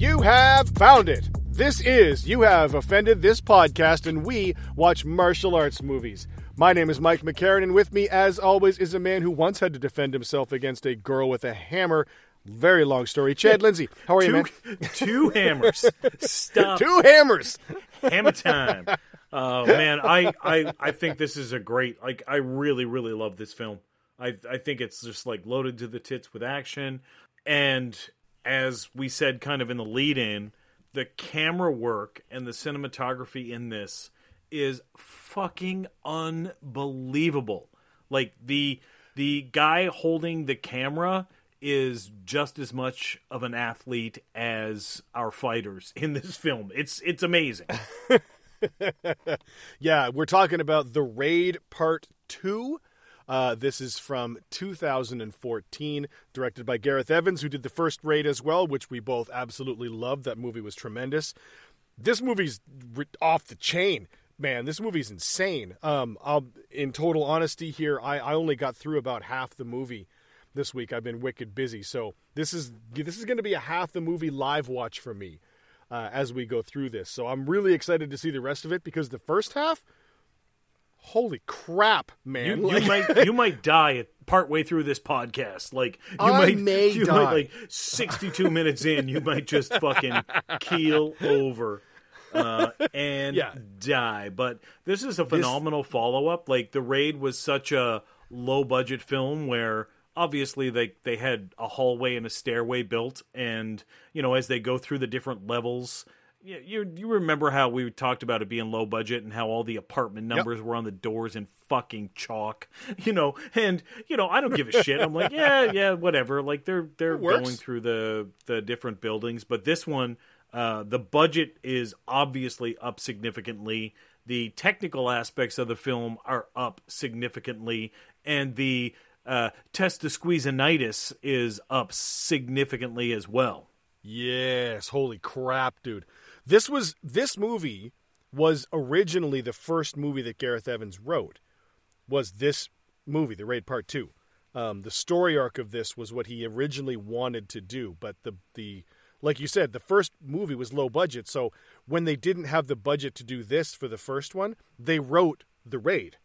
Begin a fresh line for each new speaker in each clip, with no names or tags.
You have found it. This is You Have Offended This Podcast, and we watch martial arts movies. My name is Mike McCarran, and with me, as always, is a man who once had to defend himself against a girl with a hammer. Very long story. Chad Lindsay, how are you, man?
two hammers. Stop.
Two hammers.
Hammer time. Oh man, I, I I think this is a great. Like, I really really love this film. I I think it's just like loaded to the tits with action, and as we said, kind of in the lead in, the camera work and the cinematography in this is fucking unbelievable. Like the the guy holding the camera is just as much of an athlete as our fighters in this film. It's it's amazing.
Yeah, we're talking about The Raid Part 2. Uh, this is from 2014, directed by Gareth Evans, who did the first Raid as well, which we both absolutely loved. That movie was tremendous. This movie's off the chain, man. This movie's insane. Um, I'll, in total honesty, here, I, I only got through about half the movie this week. I've been wicked busy, so this is this is going to be a half the movie live watch for me uh, as we go through this. So I'm really excited to see the rest of it because the first half, holy crap, man!
you
Like-
might you might die at partway through this podcast. Like you
I
might
may
you
die.
might like sixty two minutes in, you might just fucking keel over. Uh, and
Yeah.
die. But this is a phenomenal follow up. Like the raid was such a low budget film where obviously they they had a hallway and a stairway built, and you know as they go through the different levels. You, you you remember how we talked about it being low budget and how all the apartment numbers were on the doors in fucking chalk, you know, and you know I don't give a shit. I'm like, yeah, yeah, whatever. Like they're they're going through the the different buildings, but this one, uh, the budget is obviously up significantly. The technical aspects of the film are up significantly, and the uh, testisqueezinitis is up significantly as well.
Yes, holy crap, dude. This was this movie was originally the first movie that Gareth Evans wrote. Was this movie, The Raid Part 2. Um, the story arc of this was what he originally wanted to do, but the the like you said, the first movie was low budget, so when they didn't have the budget to do this for the first one, they wrote The Raid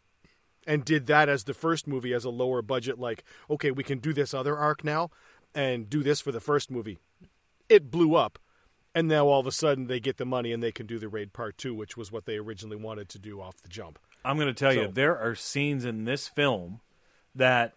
and did that as the first movie as a lower budget like, okay, we can do this other arc now and do this for the first movie it blew up and now all of a sudden they get the money and they can do the raid part two which was what they originally wanted to do off the jump
I'm going to tell you, there are scenes in this film that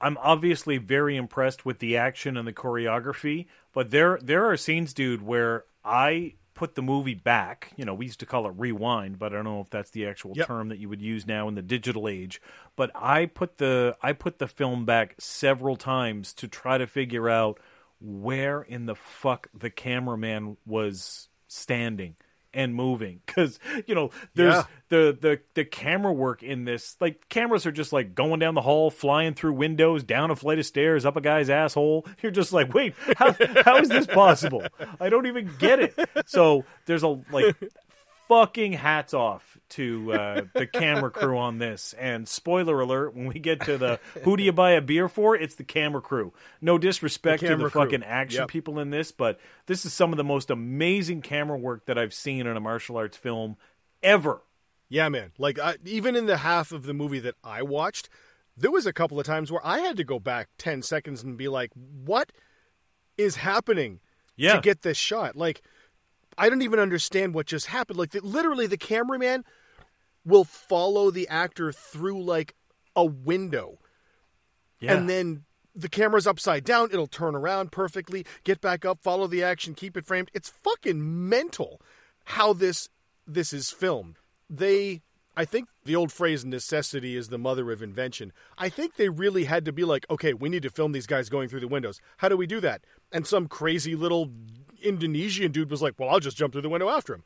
I'm obviously very impressed with the action and the choreography, but there there are scenes, dude, where I put the movie back. You know, we used to call it rewind, but I don't know if that's the actual
Yep.
term that you would use now in the digital age. But I put the I put the film back several times to try to figure out where in the fuck the cameraman was standing and moving. Because you know there's
Yeah.
the the the camera work in this like cameras are just like going down the hall flying through windows down a flight of stairs up a guy's asshole. You're just like wait how, how is this possible? I don't even get it. So there's a like fucking hats off to uh, the camera crew on this and spoiler alert when we get to the who do you buy a beer for it's the camera crew no disrespect
The
to the
crew.
fucking action
Yep.
people in this but this is some of the most amazing camera work that i've seen in a martial arts film ever
yeah man like I, even in the half of the movie that i watched there was a couple of times where i had to go back 10 seconds and be like what is happening
Yeah.
to get this shot like i don't even understand what just happened like the, literally the cameraman will follow the actor through like a window
yeah.
and then the camera's upside down it'll turn around perfectly get back up follow the action keep it framed it's fucking mental how this this is filmed they I think the old phrase necessity is the mother of invention. I think they really had to be like, okay, we need to film these guys going through the windows. How do we do that? And some crazy little Indonesian dude was like, well, I'll just jump through the window after him.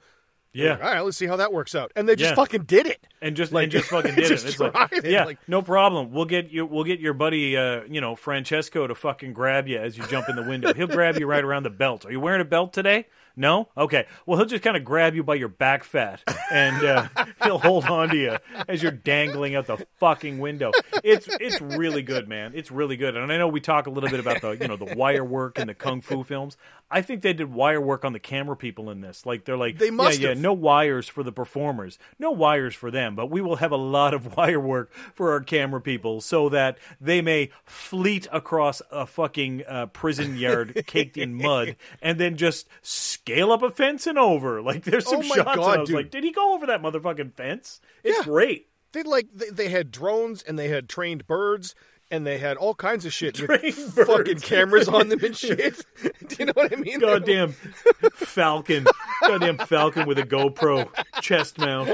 Yeah.
Like, All right, let's see how that works out. And they just
Yeah.
fucking did it.
and just
Like,
and just fucking did
just
it. It's like,
it,
yeah,
like-
no problem. We'll get you. We'll get your buddy, uh, you know, Francesco to fucking grab you as you jump in the window. He'll grab you right around the belt. Are you wearing a belt today? No. Okay. Well, he'll just kind of grab you by your back fat, and uh, he'll hold on to you as you're dangling out the fucking window. It's it's really good, man. It's really good. And I know we talk a little bit about the you know the wire work in the kung fu films. I think they did wire work on the camera people in this. Like they're like
They must
yeah, yeah, no wires for the performers, no wires for them, but we will have a lot of wire work for our camera people so that they may fleet across a fucking uh, prison yard caked in mud and then just scale up a fence and over. Like there's some
Oh my
shots,
God,
I was
dude.
like, did he go over that motherfucking fence? It's
Yeah.
great.
They like they, they had drones and they had trained birds and they had all kinds of shit fucking cameras on them and shit. Do you know what I mean?
Goddamn Falcon, goddamn Falcon with a GoPro chest mount.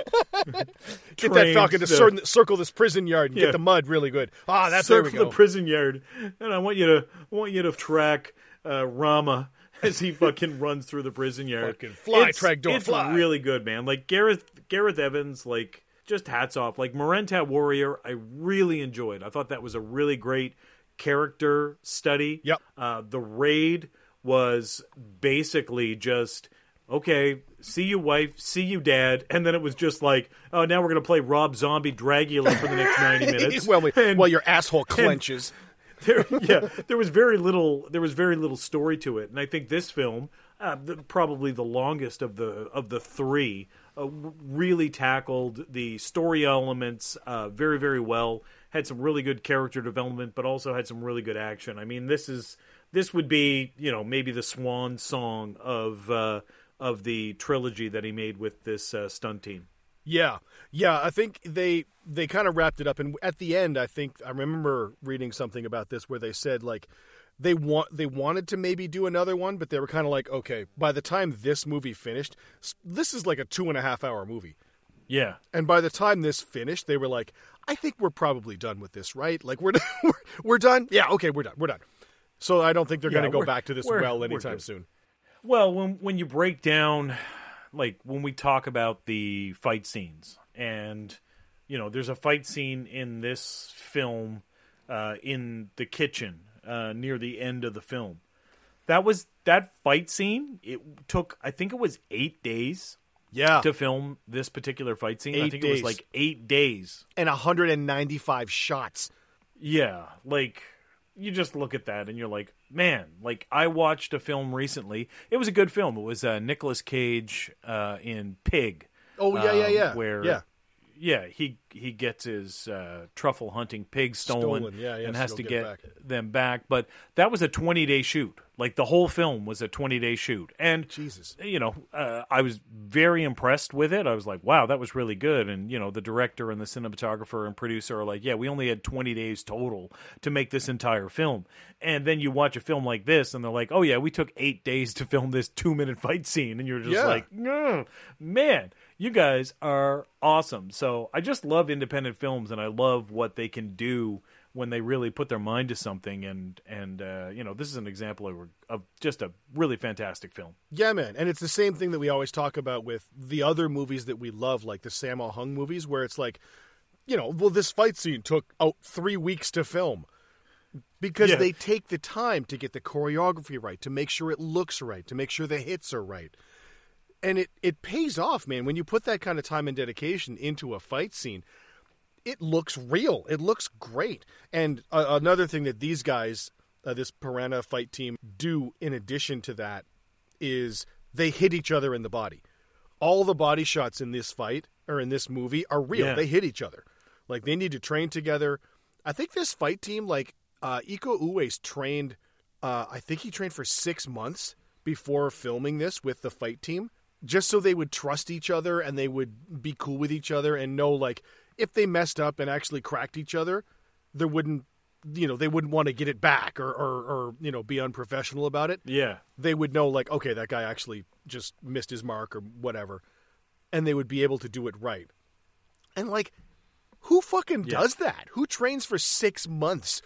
Get that falcon to
uh,
circle this prison yard and
Yeah.
get the mud really good. Ah, that's
circle
there we go.
the prison yard, and I want you to I want you to track uh, Rama as he fucking runs through the prison yard.
Fucking fly,
it's, it's
fly.
really good, man. Like Gareth Gareth Evans, like just hats off. Like Merantau Warrior, I really enjoyed. I thought that was a really great character study.
Yep.
Uh, the raid was basically just okay. See you, wife. See you, dad. And then it was just like, oh, now we're gonna play Rob Zombie Dragula for the next ninety minutes.
well, we,
And-
well, your asshole clenches.
There, yeah, there was very little. There was very little story to it, and I think this film, uh, the, probably the longest of the of the three, uh, really tackled the story elements uh, very very well. Had some really good character development, but also had some really good action. I mean, this is this would be you know maybe the swan song of uh, of the trilogy that he made with this uh, stunt team.
Yeah, yeah. I think they they kind of wrapped it up, and at the end, I think I remember reading something about this where they said like they want they wanted to maybe do another one, but they were kind of like, okay, by the time this movie finished, this is like a two and a half hour movie,
Yeah,
and by the time this finished, they were like, I think we're probably done with this, right? Like we're we're, we're done. Yeah, okay, we're done. We're done. So I don't think they're
Yeah,
going to go back to this well anytime soon.
Well, when when you break down, like when we talk about the fight scenes, and you know, there's a fight scene in this film uh, in the kitchen uh, near the end of the film. That was that fight scene. It took, I think it was eight days
Yeah,
to film this particular fight scene. I
Eight
think it was like eight days.
and 195 shots.
Yeah, like you just look at that and you're like, man, like I watched a film recently. It was a good film. It was uh, Nicolas Cage uh, in Pig.
Oh yeah, yeah,
um,
yeah.
Where
yeah.
Yeah, he he gets his uh, truffle hunting pigs stolen,
Stolen, yeah,
and has to
get
get,
back.
them back. But that was a 20 day shoot. Like the whole film was a 20 day shoot, and
Jesus.
you know, uh, I was very impressed with it. I was like, wow, that was really good. And, you know, the director and the cinematographer and producer are like, yeah, we only had 20 days total to make this entire film. And then you watch a film like this and they're like, oh, yeah, we took eight days to film this two minute fight scene. And you're just
Yeah.
like, man, you guys are awesome. So I just love independent films and I love what they can do when they really put their mind to something and and uh, you know this is an example of, of just a really fantastic film
Yeah, man. And it's the same thing that we always talk about with the other movies that we love, like the Sammo Hung movies, where it's like, you know, well, this fight scene took out three weeks to film because
Yeah.
they take the time to get the choreography right, to make sure it looks right, to make sure the hits are right. And it, it pays off, man. When you put that kind of time and dedication into a fight scene, it looks real. It looks great. And uh, another thing that these guys, uh, this Piranha fight team, do in addition to that is they hit each other in the body. All the body shots in this fight or in this movie are real.
Yeah.
They hit each other. Like they need to train together. I think this fight team, like uh, Iko Uwais trained. Uh, I think he trained for six months before filming this with the fight team, just so they would trust each other and they would be cool with each other and know like if they messed up and actually cracked each other, there wouldn't you know they wouldn't want to get it back or, or or you know be unprofessional about it
yeah
they would know like okay that guy actually just missed his mark or whatever and they would be able to do it right And like, who fucking does that? Who trains for six months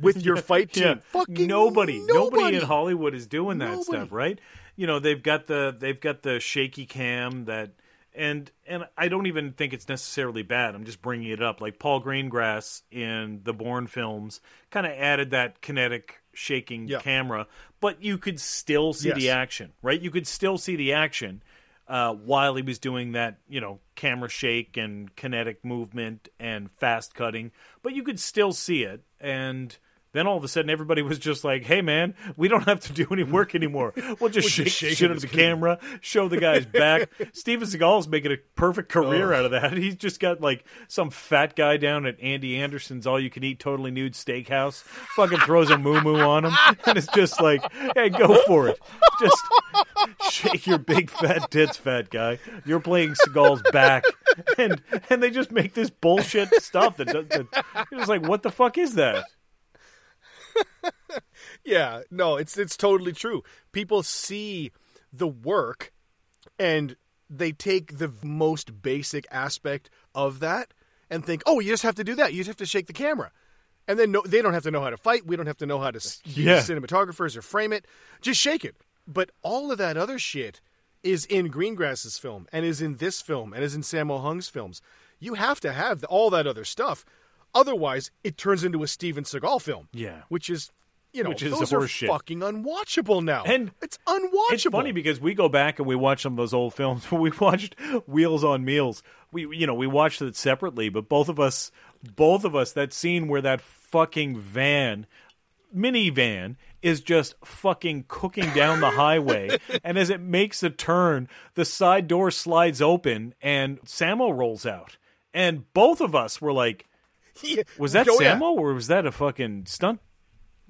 with your fight team?
Yeah,
Fucking
nobody,
nobody.
in Hollywood is doing that
Nobody.
stuff, right? You know, they've got the they've got the shaky cam that, and and I don't even think it's necessarily bad. I'm just bringing it up. Like Paul Greengrass in the Bourne films, kind of added that kinetic shaking
Yeah.
camera, but you could still see the action, right? You could still see the action. Uh, while he was doing that, you know, camera shake and kinetic movement and fast cutting, but you could still see it. And then all of a sudden, everybody was just like, "Hey, man, we don't have to do any work anymore. We'll just shake
shake
shit the camera, show the guy's back." Steven Seagal's making a perfect career out of that. He's just got like some fat guy down at Andy Anderson's all-you-can-eat totally nude steakhouse, fucking throws a moo moo on him, and it's just like, "Hey, go for it." Just shake your big fat tits, fat guy. You're playing Seagal's back, and and they just make this bullshit stuff that, does- that you're like, what the fuck is that?
Yeah, no, it's it's totally true. People see the work and they take the most basic aspect of that and think, "Oh, you just have to do that. You just have to shake the camera." And then no, they don't have to know how to fight. We don't have to know how to
Yeah.
cinematographers or frame it. Just shake it. But all of that other shit is in Greengrass's film and is in this film and is in Sammo Hung's films. You have to have all that other stuff. Otherwise, it turns into a Steven Seagal film.
Yeah.
Which is, you know,
Which is
those are
horseshit.
fucking unwatchable now.
And
it's unwatchable.
It's funny because we go back and we watch some of those old films. We watched Wheels on Meals. We you know we watched it separately, but both of us, both of us, that scene where that fucking van, minivan, is just fucking cooking down the highway, and as it makes a turn, the side door slides open and Sammo rolls out, and both of us were like,
Yeah.
"Was that
Oh, yeah.
Sammo or was that a fucking stunt?"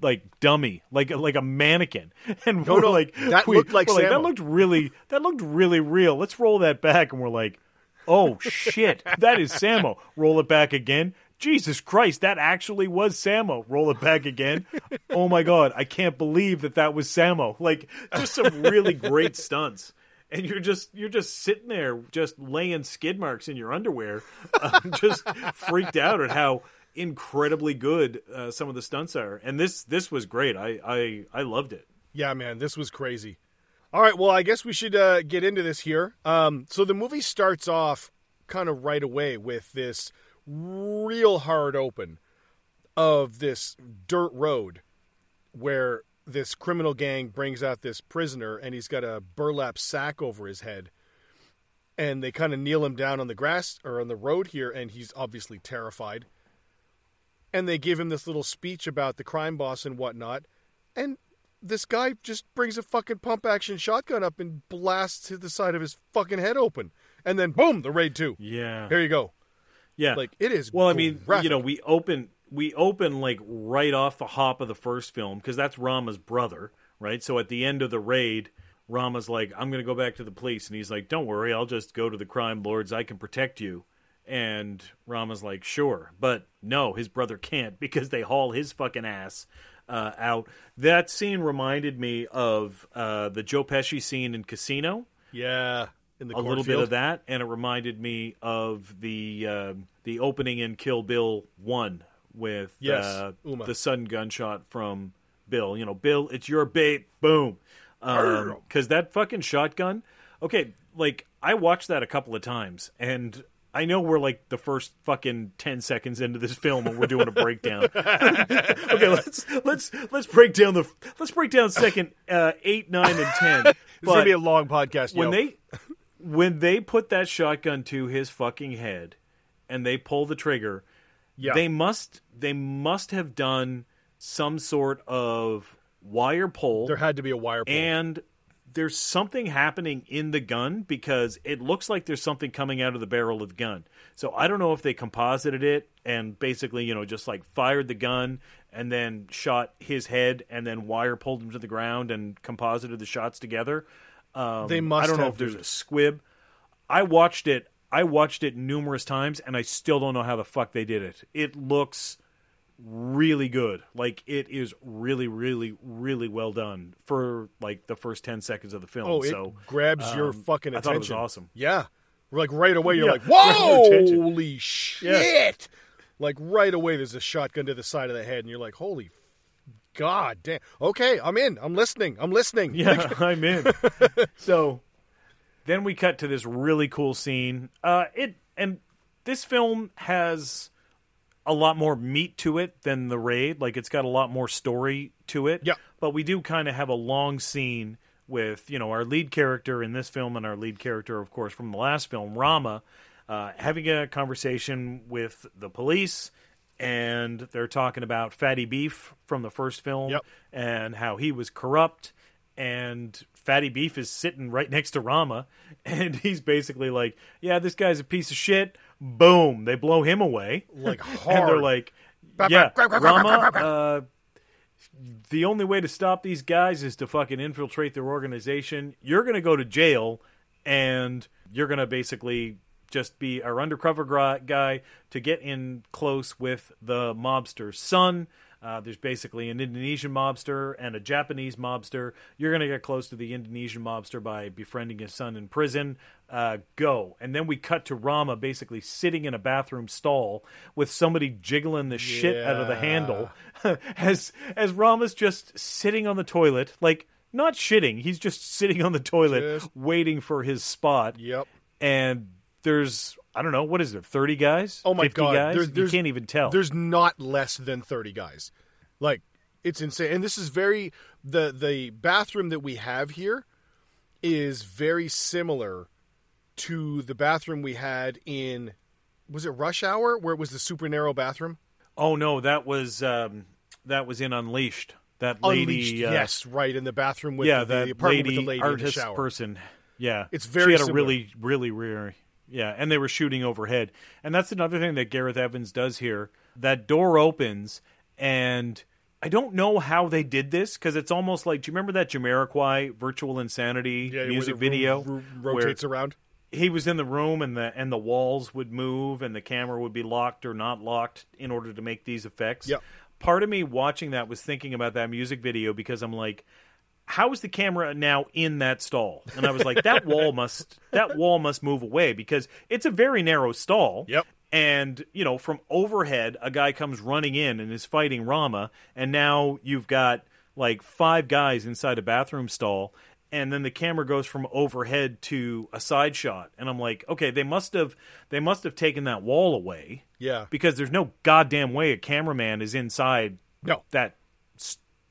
Like dummy, like like a mannequin, and
No,
we're
no,
like
that
we-
looked like
we're that looked really that looked really real. Let's roll that back, and we're like, oh shit, that is Sammo. Roll it back again. Jesus Christ, that actually was Sammo. Roll it back again. Oh my god, I can't believe that that was Sammo. Like just some really great stunts. And you're just you're just sitting there, just laying skid marks in your underwear, um, just freaked out at how incredibly good uh, some of the stunts are. And this this was great. I I, I loved it.
Yeah, man, this was crazy. All right, well, I guess we should uh, get into this here. Um, so the movie starts off kind of right away with this real hard open of this dirt road where this criminal gang brings out this prisoner and he's got a burlap sack over his head. And they kind of kneel him down on the grass or on the road here, and he's obviously terrified. And they give him this little speech about the crime boss and whatnot. And this guy just brings a fucking pump action shotgun up and blasts the side of his fucking head open. And then boom, the raid two.
Yeah.
Here you go.
Yeah.
Like it is.
Well, I mean,
graphic.
you know, we open we open like right off the hop of the first film because that's Rama's brother, right? So at the end of the raid, Rama's like, "I'm going to go back to the police," and he's like, "Don't worry, I'll just go to the crime lords. I can protect you." And Rama's like, "Sure," but no, his brother can't because they haul his fucking ass uh, out. That scene reminded me of uh, the Joe Pesci scene in Casino
yeah, in the
a little bit of that, and it reminded me of the um the opening in Kill Bill One with
Yes,
uh, the sudden gunshot from Bill. You know, Bill, it's your bait. Boom. Because that fucking shotgun. Okay, like I watched that a couple of times, and I know we're like the first fucking ten seconds into this film, and we're doing a breakdown. okay, let's let's let's break down the let's break down second uh, eight, nine, and ten.
This is gonna be a long podcast.
when
yo.
they when they put that shotgun to his fucking head and they pull the trigger
yeah,
they must they must have done some sort of wire pull
there had to be a wire pull.
and there's something happening in the gun because it looks like there's something coming out of the barrel of the gun. So I don't know if they composited it and basically, you know, just like fired the gun and then shot his head and then wire pulled him to the ground and composited the shots together. Um,
They must
I don't know if there's a squib. I watched it. I watched it numerous times and I still don't know how the fuck they did it. It looks really good. Like it is really, really, really well done for like the first ten seconds of the film.
oh, it
so
grabs your
um,
fucking
I
attention.
thought it was awesome.
Yeah, Like right away, you're
Yeah.
like, "Whoa, holy shit!" Like right away, there's a shotgun to the side of the head, and you're like, "Holy god damn!" Okay, I'm in. I'm listening. I'm listening.
Yeah, I'm in. so then we cut to this really cool scene. Uh, it and this film has a lot more meat to it than the raid. Like it's got a lot more story to it.
Yep.
But we do kind of have a long scene with you know our lead character in this film and our lead character, of course, from the last film, Rama, uh, having a conversation with the police. And they're talking about Fatty Beef from the first film
Yep.
and how he was corrupt and Fatty Beef is sitting right next to Rama, and he's basically like, "Yeah, this guy's a piece of shit." Boom! They blow him away,
Like
and they're like, "Yeah, Rama, uh, the only way to stop these guys is to fucking infiltrate their organization. You're gonna go to jail, and you're gonna basically." Just be our undercover guy to get in close with the mobster's son. Uh, there's basically an Indonesian mobster and a Japanese mobster. You're going to get close to the Indonesian mobster by befriending his son in prison. Uh, go. And then we cut to Rama basically sitting in a bathroom stall with somebody jiggling the shit out of the handle as as Rama's just sitting on the toilet, like not shitting. He's just sitting on the toilet
Just-
waiting for his spot.
Yep.
And there's I don't know what is there, thirty guys?
Oh my
50
god,
guys?
There's,
you can't even tell.
There's not less than thirty guys. Like it's insane, and this is very the the bathroom that we have here is very similar to the bathroom we had in was it Rush Hour where it was the super narrow bathroom.
Oh no, that was um, that was in Unleashed. That lady,
Unleashed,
uh,
yes, right in the bathroom with
yeah,
the,
that
the apartment
lady
with the lady in the
artist
shower.
person. Yeah,
It's very
She had a
similar.
really, really rare. Yeah, and they were shooting overhead, and that's another thing that Gareth Evans does here. That door opens, and I don't know how they did this because it's almost like. Do you remember that Jamiroquai "Virtual Insanity"
Yeah,
music video?
ro-
where-
rotates around.
he was in the room and the and the walls would move and the camera would be locked or not locked in order to make these effects.
Yeah.
Part of me watching that was thinking about that music video because I'm like, how is the camera now in that stall? And I was like, that wall must that wall must move away because it's a very narrow stall.
Yep.
And you know, from overhead, a guy comes running in and is fighting Rama, and now you've got like five guys inside a bathroom stall, and then the camera goes from overhead to a side shot, and I'm like, okay, they must have they must have taken that wall away
Yeah.
because there's no goddamn way a cameraman is inside
No.
that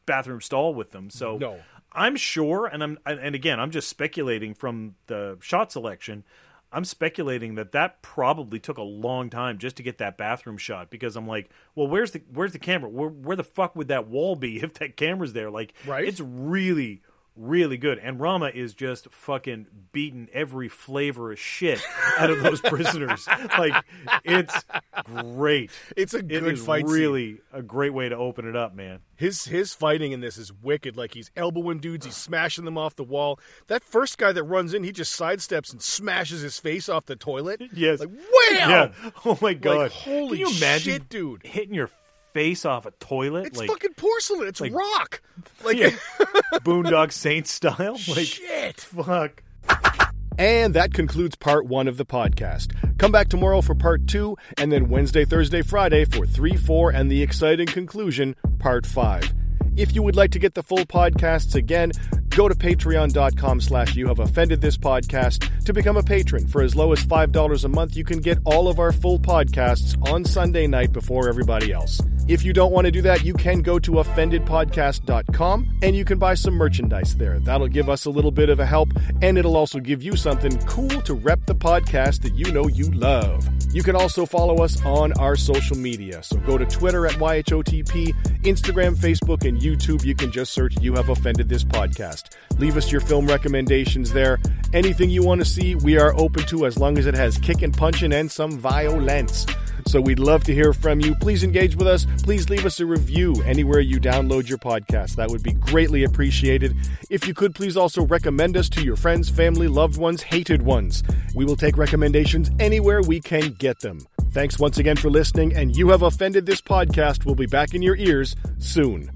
bathroom stall with them. So
No.
I'm sure, and I'm and again, I'm just speculating from the shot selection. I'm speculating that that probably took a long time just to get that bathroom shot because I'm like, well, where's the where's the camera? Where where the fuck would that wall be if that camera's there? Like,
Right.
it's really really good. And Rama is just fucking beating every flavor of shit out of those prisoners. Like, it's great.
It's a good fight scene.
really a great way to open it up, man.
His his fighting in this is wicked. Like he's elbowing dudes, he's smashing them off the wall. That first guy that runs in, he just sidesteps and smashes his face off the toilet.
Yes.
Like wham!
Yeah. Oh my god.
holy
Can you imagine
shit, dude.
hitting your face off a toilet
It's
like
fucking porcelain. It's
like-
rock. Like
yeah, Boondock Saints style? Like
shit.
fuck.
And that concludes part one of the podcast. Come back tomorrow for part two, and then Wednesday, Thursday, Friday for three, four, and the exciting conclusion, part five. If you would like to get the full podcasts again, go to patreon.com slash you have offended this podcast to become a patron. For as low as $5 a month, you can get all of our full podcasts on Sunday night before everybody else. If you don't want to do that, you can go to offendedpodcast.com and you can buy some merchandise there. That'll give us a little bit of a help and it'll also give you something cool to rep the podcast that you know you love. You can also follow us on our social media. So go to Twitter at YHOTP, Instagram, Facebook, and YouTube. You can just search You Have Offended This Podcast. Leave us your film recommendations there. Anything you want to see, we are open to as long as it has kick and punching, and some violence. So we'd love to hear from you. Please engage with us. Please leave us a review anywhere you download your podcast. That would be greatly appreciated. If you could, please also recommend us to your friends, family, loved ones, hated ones. We will take recommendations anywhere we can get them. Thanks once again for listening, and you have offended this podcast. We'll be back in your ears soon.